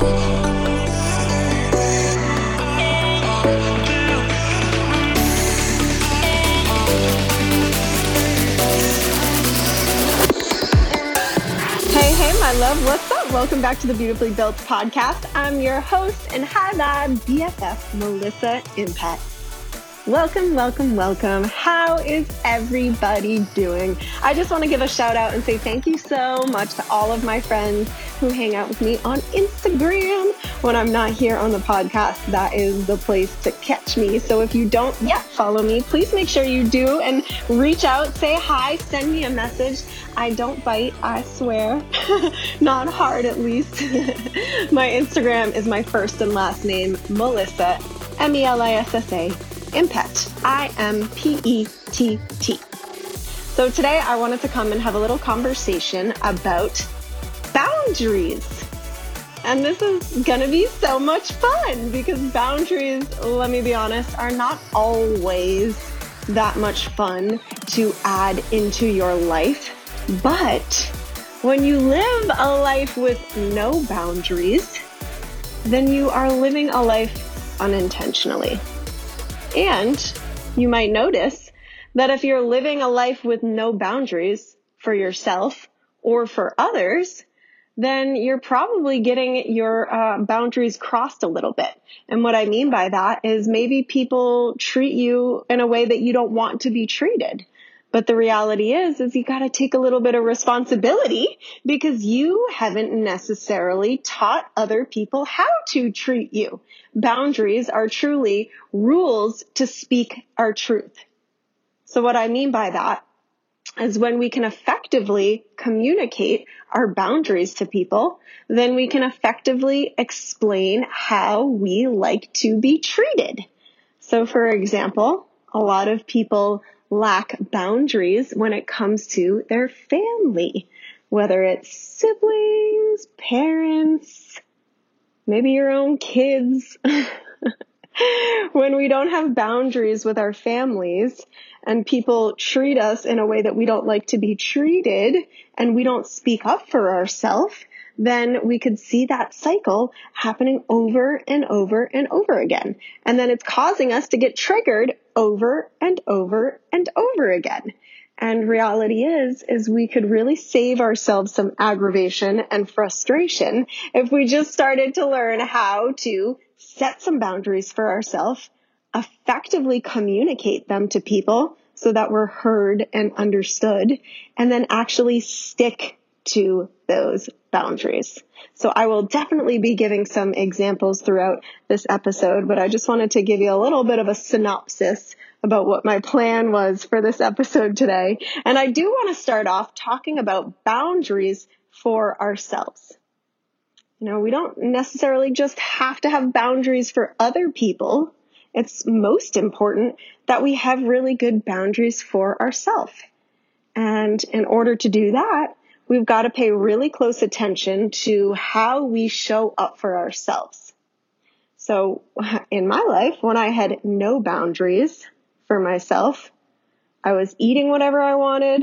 Hey, hey, my love, what's up? Welcome back to the Beautifully Built podcast. I'm your host and hi there, BFF Melissa Impett. Welcome, welcome, welcome. How is everybody doing? I just want to give a shout out and say thank you so much to all of my friends who hang out with me on Instagram when I'm not here on the podcast. That is the place to catch me. So if you don't yet follow me, please make sure you do and reach out, say hi, send me a message. I don't bite, I swear. not hard, at least. my Instagram is my first and last name, Melissa, M E L I S S A Impett. I M P E T T. So today I wanted to come and have a little conversation about boundaries. And this is gonna be so much fun because boundaries, let me be honest, are not always that much fun to add into your life. But when you live a life with no boundaries, then you are living a life unintentionally. And you might notice that if you're living a life with no boundaries for yourself or for others, then you're probably getting your uh, boundaries crossed a little bit. And what I mean by that is maybe people treat you in a way that you don't want to be treated. But the reality is, is you got to take a little bit of responsibility because you haven't necessarily taught other people how to treat you. Boundaries are truly rules to speak our truth. So what I mean by that is when we can effectively communicate our boundaries to people, then we can effectively explain how we like to be treated. So for example, a lot of people lack boundaries when it comes to their family, whether it's siblings, parents, maybe your own kids. when we don't have boundaries with our families and people treat us in a way that we don't like to be treated and we don't speak up for ourselves, then we could see that cycle happening over and over and over again. And then it's causing us to get triggered over and over and over again. And reality is, is we could really save ourselves some aggravation and frustration if we just started to learn how to set some boundaries for ourselves, effectively communicate them to people so that we're heard and understood, and then actually stick to those boundaries. So I will definitely be giving some examples throughout this episode, but I just wanted to give you a little bit of a synopsis about what my plan was for this episode today. And I do want to start off talking about boundaries for ourselves. You know, we don't necessarily just have to have boundaries for other people. It's most important that we have really good boundaries for ourselves. And in order to do that, we've got to pay really close attention to how we show up for ourselves. So in my life, when I had no boundaries for myself, I was eating whatever I wanted.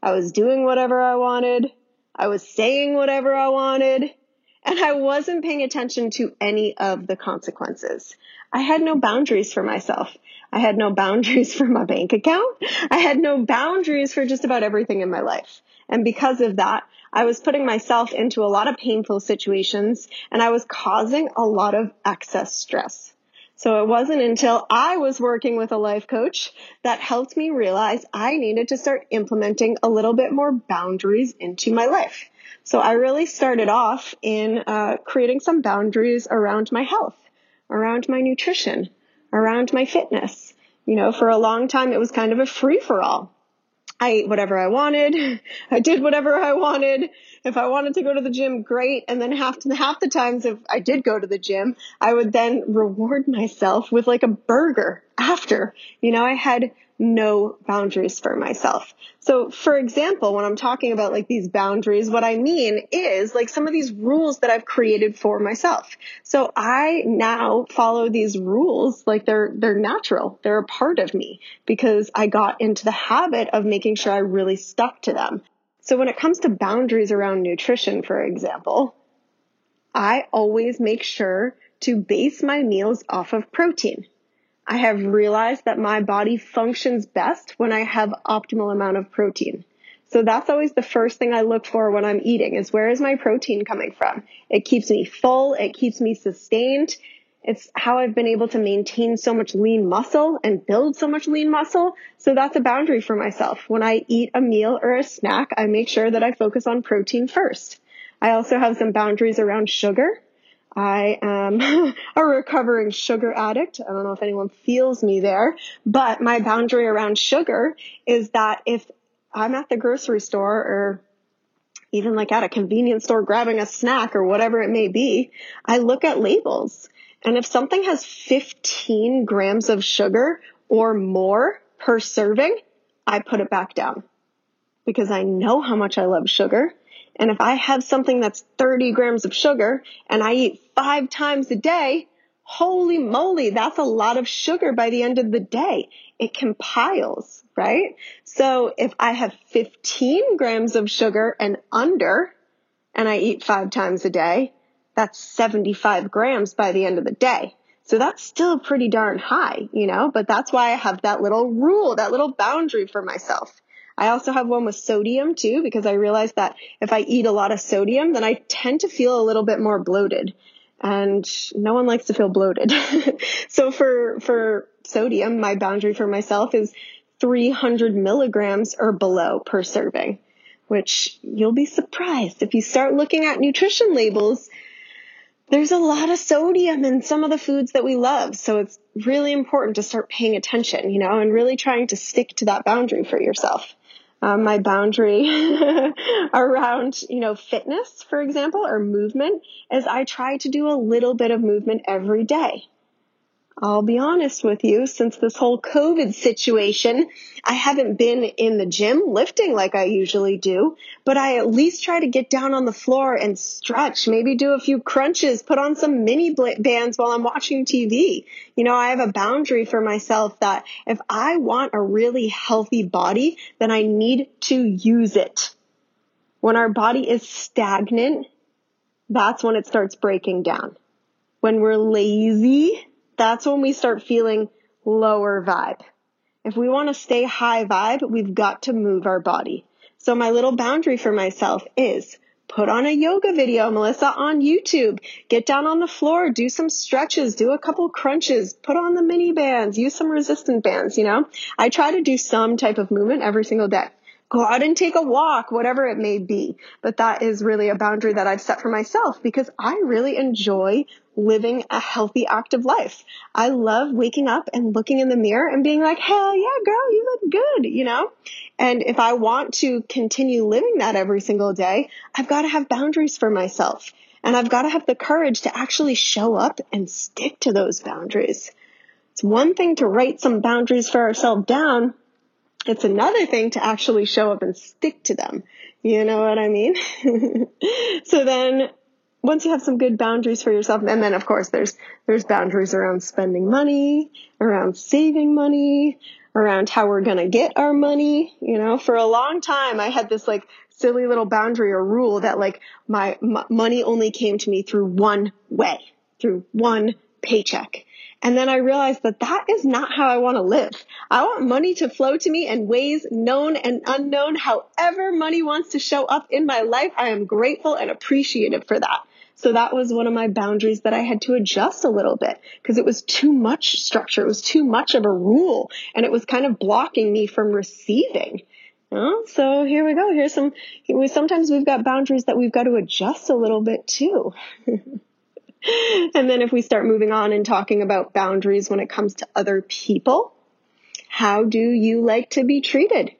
I was doing whatever I wanted. I was saying whatever I wanted. And I wasn't paying attention to any of the consequences. I had no boundaries for myself. I had no boundaries for my bank account. I had no boundaries for just about everything in my life. And because of that, I was putting myself into a lot of painful situations and I was causing a lot of excess stress. So it wasn't until I was working with a life coach that helped me realize I needed to start implementing a little bit more boundaries into my life. So I really started off in uh, creating some boundaries around my health, around my nutrition, around my fitness. You know, for a long time it was kind of a free for all. I ate whatever I wanted. I did whatever I wanted. If I wanted to go to the gym, great. And then half the, half the times if I did go to the gym, I would then reward myself with like a burger after. You know, I had no boundaries for myself. So for example, when I'm talking about like these boundaries, what I mean is like some of these rules that I've created for myself. So I now follow these rules like they're, they're natural. They're a part of me because I got into the habit of making sure I really stuck to them. So when it comes to boundaries around nutrition, for example, I always make sure to base my meals off of protein. I have realized that my body functions best when I have optimal amount of protein. So that's always the first thing I look for when I'm eating is where is my protein coming from? It keeps me full. It keeps me sustained. It's how I've been able to maintain so much lean muscle and build so much lean muscle. So that's a boundary for myself. When I eat a meal or a snack, I make sure that I focus on protein first. I also have some boundaries around sugar. I am a recovering sugar addict. I don't know if anyone feels me there, but my boundary around sugar is that if I'm at the grocery store or even like at a convenience store grabbing a snack or whatever it may be, I look at labels. And if something has 15 grams of sugar or more per serving, I put it back down because I know how much I love sugar and if I have something that's 30 grams of sugar and I eat five times a day, holy moly, that's a lot of sugar by the end of the day. It compiles, right? So if I have 15 grams of sugar and under, and I eat five times a day, that's 75 grams by the end of the day. So that's still pretty darn high, you know, but that's why I have that little rule, that little boundary for myself. I also have one with sodium too, because I realized that if I eat a lot of sodium, then I tend to feel a little bit more bloated. And no one likes to feel bloated. so for, for sodium, my boundary for myself is 300 milligrams or below per serving, which you'll be surprised if you start looking at nutrition labels. There's a lot of sodium in some of the foods that we love. So it's really important to start paying attention, you know, and really trying to stick to that boundary for yourself um, my boundary around, you know, fitness, for example, or movement is I try to do a little bit of movement every day. I'll be honest with you, since this whole COVID situation, I haven't been in the gym lifting like I usually do, but I at least try to get down on the floor and stretch, maybe do a few crunches, put on some mini bands while I'm watching TV. You know, I have a boundary for myself that if I want a really healthy body, then I need to use it. When our body is stagnant, that's when it starts breaking down. When we're lazy, that's when we start feeling lower vibe. If we want to stay high vibe, we've got to move our body. So my little boundary for myself is put on a yoga video, Melissa, on YouTube. Get down on the floor, do some stretches, do a couple crunches, put on the mini bands, use some resistant bands, you know? I try to do some type of movement every single day. Go out and take a walk, whatever it may be. But that is really a boundary that I've set for myself because I really enjoy living a healthy, active life. I love waking up and looking in the mirror and being like, hell yeah, girl, you look good, you know? And if I want to continue living that every single day, I've got to have boundaries for myself. And I've got to have the courage to actually show up and stick to those boundaries. It's one thing to write some boundaries for ourselves down. It's another thing to actually show up and stick to them. You know what I mean? so then once you have some good boundaries for yourself, and then of course there's there's boundaries around spending money, around saving money, around how we're gonna get our money. You know, for a long time I had this like silly little boundary or rule that like my m- money only came to me through one way, through one paycheck. And then I realized that that is not how I want to live. I want money to flow to me in ways known and unknown. However money wants to show up in my life, I am grateful and appreciative for that. So that was one of my boundaries that I had to adjust a little bit because it was too much structure. It was too much of a rule and it was kind of blocking me from receiving. so here we go. Here's some, sometimes we've got boundaries that we've got to adjust a little bit too. and then if we start moving on and talking about boundaries when it comes to other people, how do you like to be treated?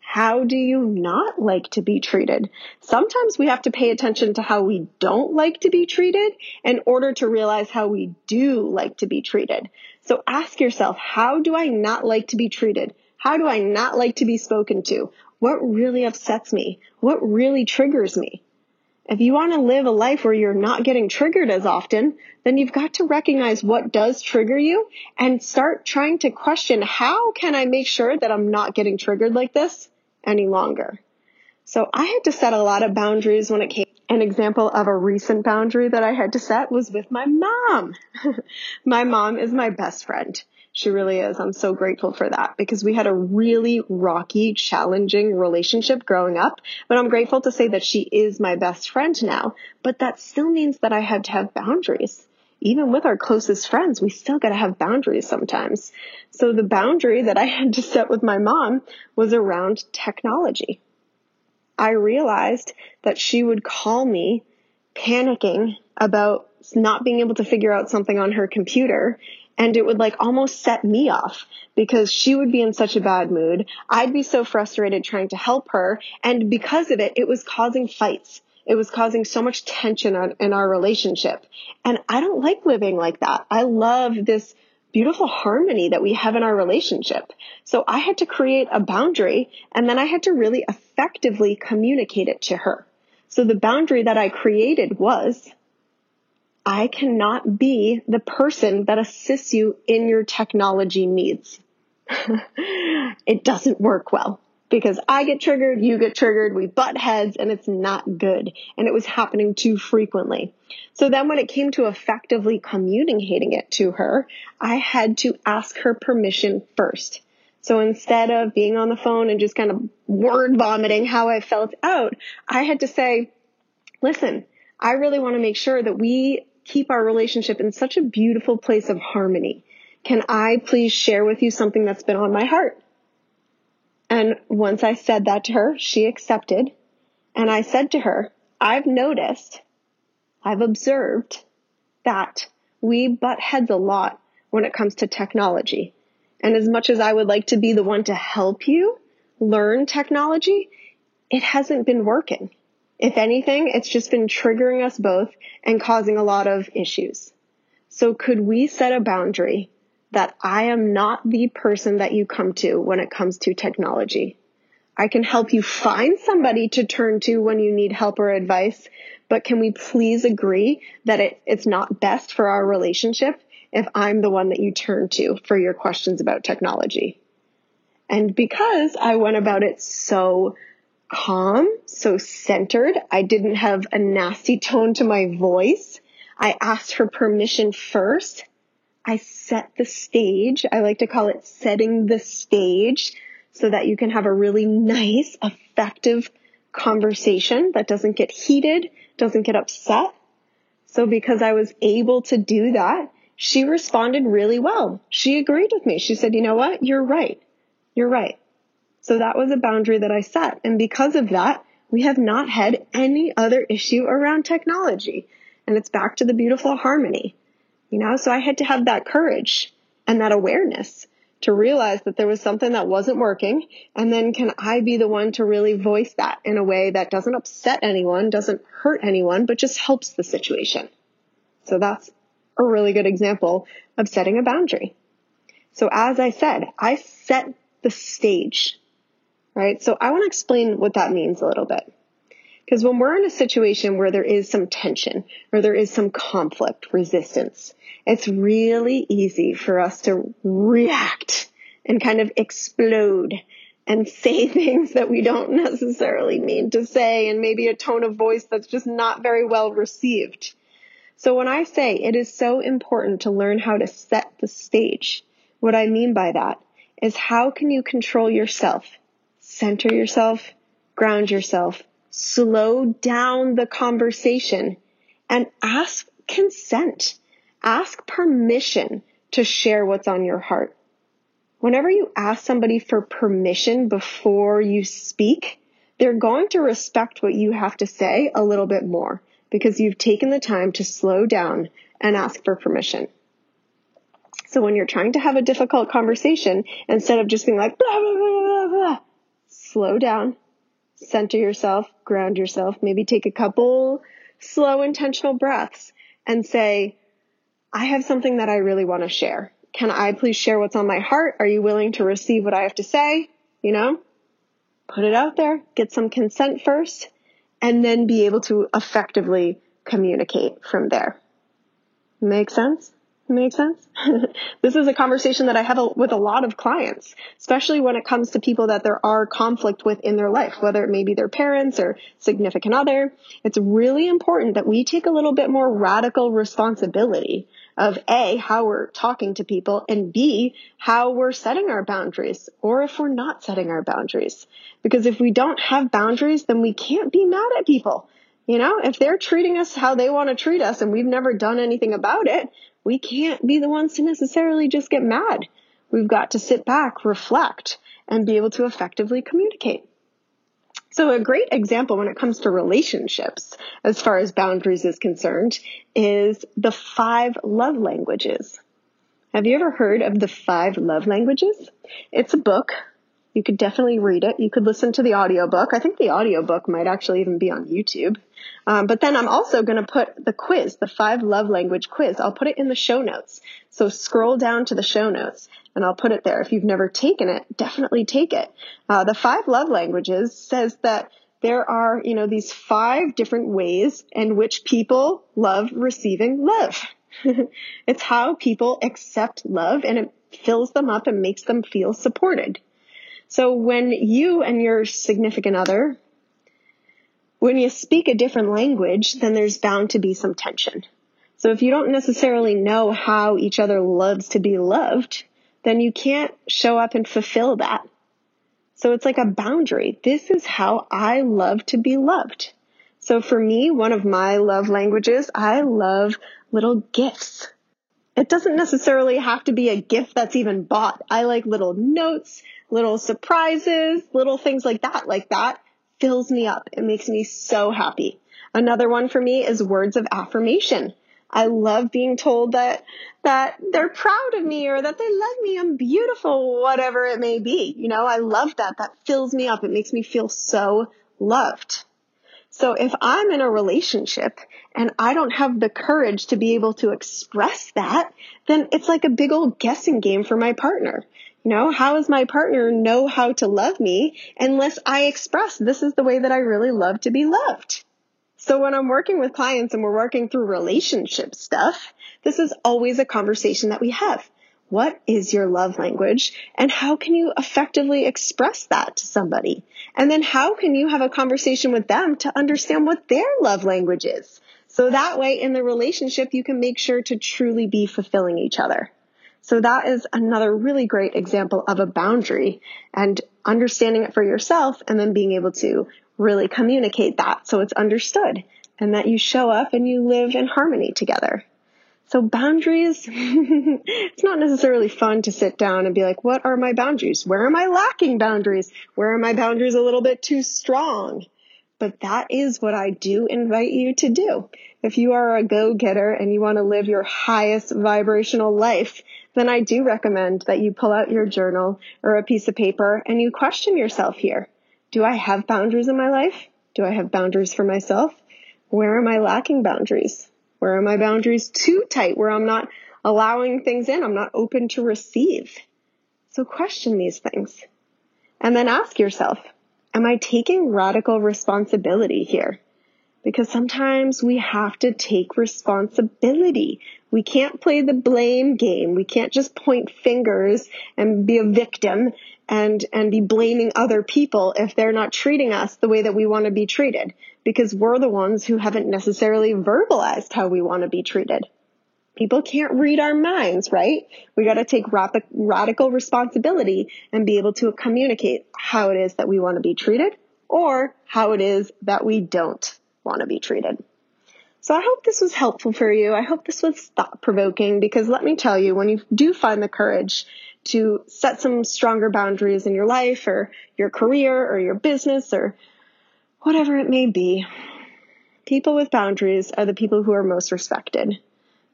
How do you not like to be treated? Sometimes we have to pay attention to how we don't like to be treated in order to realize how we do like to be treated. So ask yourself, how do I not like to be treated? How do I not like to be spoken to? What really upsets me? What really triggers me? If you want to live a life where you're not getting triggered as often, then you've got to recognize what does trigger you and start trying to question how can I make sure that I'm not getting triggered like this any longer? So I had to set a lot of boundaries when it came An example of a recent boundary that I had to set was with my mom. my mom is my best friend. She really is. I'm so grateful for that because we had a really rocky, challenging relationship growing up. But I'm grateful to say that she is my best friend now. But that still means that I had to have boundaries. Even with our closest friends, we still got to have boundaries sometimes. So the boundary that I had to set with my mom was around technology. I realized that she would call me panicking about not being able to figure out something on her computer. And it would like almost set me off because she would be in such a bad mood. I'd be so frustrated trying to help her. And because of it, it was causing fights. It was causing so much tension in our relationship. And I don't like living like that. I love this beautiful harmony that we have in our relationship. So I had to create a boundary and then I had to really effectively communicate it to her. So the boundary that I created was I cannot be the person that assists you in your technology needs. it doesn't work well because I get triggered, you get triggered, we butt heads, and it's not good. And it was happening too frequently. So then when it came to effectively communicating it to her, I had to ask her permission first. So instead of being on the phone and just kind of word vomiting how I felt out, I had to say, listen, I really want to make sure that we keep our relationship in such a beautiful place of harmony. Can I please share with you something that's been on my heart? And once I said that to her, she accepted. And I said to her, I've noticed, I've observed that we butt heads a lot when it comes to technology. And as much as I would like to be the one to help you learn technology, it hasn't been working. If anything, it's just been triggering us both and causing a lot of issues. So could we set a boundary that I am not the person that you come to when it comes to technology. I can help you find somebody to turn to when you need help or advice, but can we please agree that it, it's not best for our relationship if I'm the one that you turn to for your questions about technology? And because I went about it so calm, so centered, I didn't have a nasty tone to my voice. I asked for permission first I set the stage. I like to call it setting the stage so that you can have a really nice, effective conversation that doesn't get heated, doesn't get upset. So because I was able to do that, she responded really well. She agreed with me. She said, you know what? You're right. You're right. So that was a boundary that I set. And because of that, we have not had any other issue around technology. And it's back to the beautiful harmony. You know, so I had to have that courage and that awareness to realize that there was something that wasn't working. And then can I be the one to really voice that in a way that doesn't upset anyone, doesn't hurt anyone, but just helps the situation. So that's a really good example of setting a boundary. So as I said, I set the stage, right? So I want to explain what that means a little bit. Because when we're in a situation where there is some tension or there is some conflict, resistance, it's really easy for us to react and kind of explode and say things that we don't necessarily mean to say and maybe a tone of voice that's just not very well received. So when I say it is so important to learn how to set the stage, what I mean by that is how can you control yourself, center yourself, ground yourself, slow down the conversation and ask consent. Ask permission to share what's on your heart. Whenever you ask somebody for permission before you speak, they're going to respect what you have to say a little bit more because you've taken the time to slow down and ask for permission. So when you're trying to have a difficult conversation, instead of just being like, blah, blah, blah, slow down, center yourself, ground yourself, maybe take a couple slow intentional breaths and say, I have something that I really want to share. Can I please share what's on my heart? Are you willing to receive what I have to say? You know, put it out there, get some consent first, and then be able to effectively communicate from there. Make sense? Make sense? this is a conversation that I have a, with a lot of clients, especially when it comes to people that there are conflict with in their life, whether it may be their parents or significant other. It's really important that we take a little bit more radical responsibility of A, how we're talking to people, and B, how we're setting our boundaries, or if we're not setting our boundaries. Because if we don't have boundaries, then we can't be mad at people. You know, if they're treating us how they want to treat us and we've never done anything about it, we can't be the ones to necessarily just get mad. We've got to sit back, reflect, and be able to effectively communicate. So a great example when it comes to relationships, as far as boundaries is concerned, is the five love languages. Have you ever heard of the five love languages? It's a book you could definitely read it. You could listen to the audiobook. I think the audiobook might actually even be on YouTube. Um, but then I'm also going to put the quiz, the five love language quiz. I'll put it in the show notes. So scroll down to the show notes and I'll put it there. If you've never taken it, definitely take it. Uh, the five love languages says that there are, you know, these five different ways in which people love receiving love. it's how people accept love and it fills them up and makes them feel supported. So when you and your significant other, when you speak a different language, then there's bound to be some tension. So if you don't necessarily know how each other loves to be loved, then you can't show up and fulfill that. So it's like a boundary. This is how I love to be loved. So for me, one of my love languages, I love little gifts. It doesn't necessarily have to be a gift that's even bought. I like little notes, little surprises, little things like that. Like that fills me up. It makes me so happy. Another one for me is words of affirmation. I love being told that, that they're proud of me or that they love me. I'm beautiful, whatever it may be. You know, I love that. That fills me up. It makes me feel so loved. So if I'm in a relationship and I don't have the courage to be able to express that, then it's like a big old guessing game for my partner. You know, how does my partner know how to love me unless I express this is the way that I really love to be loved? So when I'm working with clients and we're working through relationship stuff, this is always a conversation that we have. What is your love language and how can you effectively express that to somebody? And then how can you have a conversation with them to understand what their love language is? So that way in the relationship, you can make sure to truly be fulfilling each other. So that is another really great example of a boundary and understanding it for yourself and then being able to really communicate that so it's understood and that you show up and you live in harmony together. So boundaries, it's not necessarily fun to sit down and be like, what are my boundaries? Where am I lacking boundaries? Where are my boundaries a little bit too strong? But that is what I do invite you to do. If you are a go-getter and you want to live your highest vibrational life, then I do recommend that you pull out your journal or a piece of paper and you question yourself here. Do I have boundaries in my life? Do I have boundaries for myself? Where am I lacking boundaries? Where are my boundaries too tight where I'm not allowing things in? I'm not open to receive. So question these things and then ask yourself, am I taking radical responsibility here? Because sometimes we have to take responsibility. We can't play the blame game. We can't just point fingers and be a victim and, and be blaming other people if they're not treating us the way that we want to be treated because we're the ones who haven't necessarily verbalized how we want to be treated. People can't read our minds, right? We got to take rap- radical responsibility and be able to communicate how it is that we want to be treated or how it is that we don't want to be treated. So I hope this was helpful for you. I hope this was thought provoking because let me tell you, when you do find the courage to set some stronger boundaries in your life or your career or your business or whatever it may be, people with boundaries are the people who are most respected.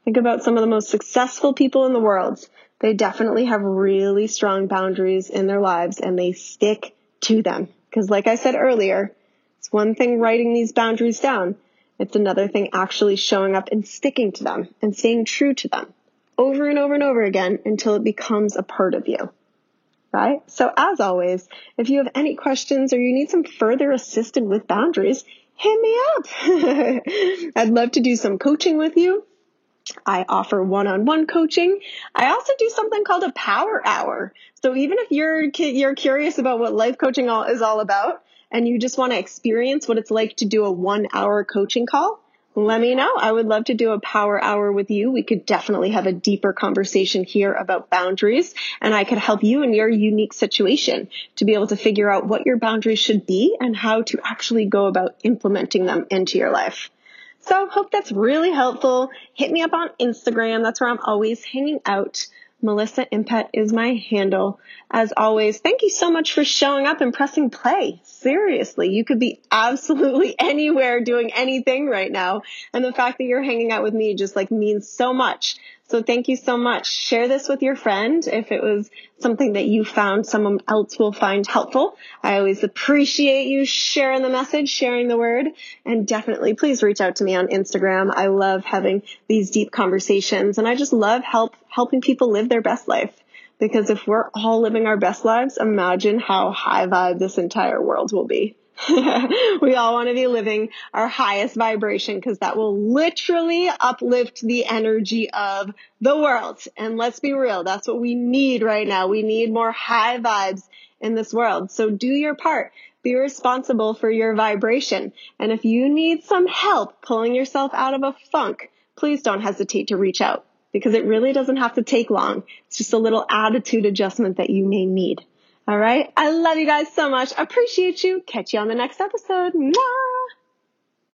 Think about some of the most successful people in the world. They definitely have really strong boundaries in their lives and they stick to them. Because like I said earlier, it's one thing writing these boundaries down. It's another thing actually showing up and sticking to them and staying true to them over and over and over again until it becomes a part of you. Right? So as always, if you have any questions or you need some further assistance with boundaries, hit me up. I'd love to do some coaching with you. I offer one-on-one coaching. I also do something called a power hour. So even if you're you're curious about what life coaching all, is all about and you just want to experience what it's like to do a 1-hour coaching call, let me know. I would love to do a power hour with you. We could definitely have a deeper conversation here about boundaries and I could help you in your unique situation to be able to figure out what your boundaries should be and how to actually go about implementing them into your life. So hope that's really helpful. Hit me up on Instagram. That's where I'm always hanging out. Melissa Impett is my handle. As always, thank you so much for showing up and pressing play. Seriously, you could be absolutely anywhere doing anything right now. And the fact that you're hanging out with me just like means so much. So thank you so much. Share this with your friend if it was something that you found someone else will find helpful. I always appreciate you sharing the message, sharing the word, and definitely please reach out to me on Instagram. I love having these deep conversations and I just love help helping people live their best life. Because if we're all living our best lives, imagine how high vibe this entire world will be. we all want to be living our highest vibration because that will literally uplift the energy of the world. And let's be real, that's what we need right now. We need more high vibes in this world. So do your part. Be responsible for your vibration. And if you need some help pulling yourself out of a funk, please don't hesitate to reach out because it really doesn't have to take long. It's just a little attitude adjustment that you may need. All right. I love you guys so much. Appreciate you. Catch you on the next episode. Mwah!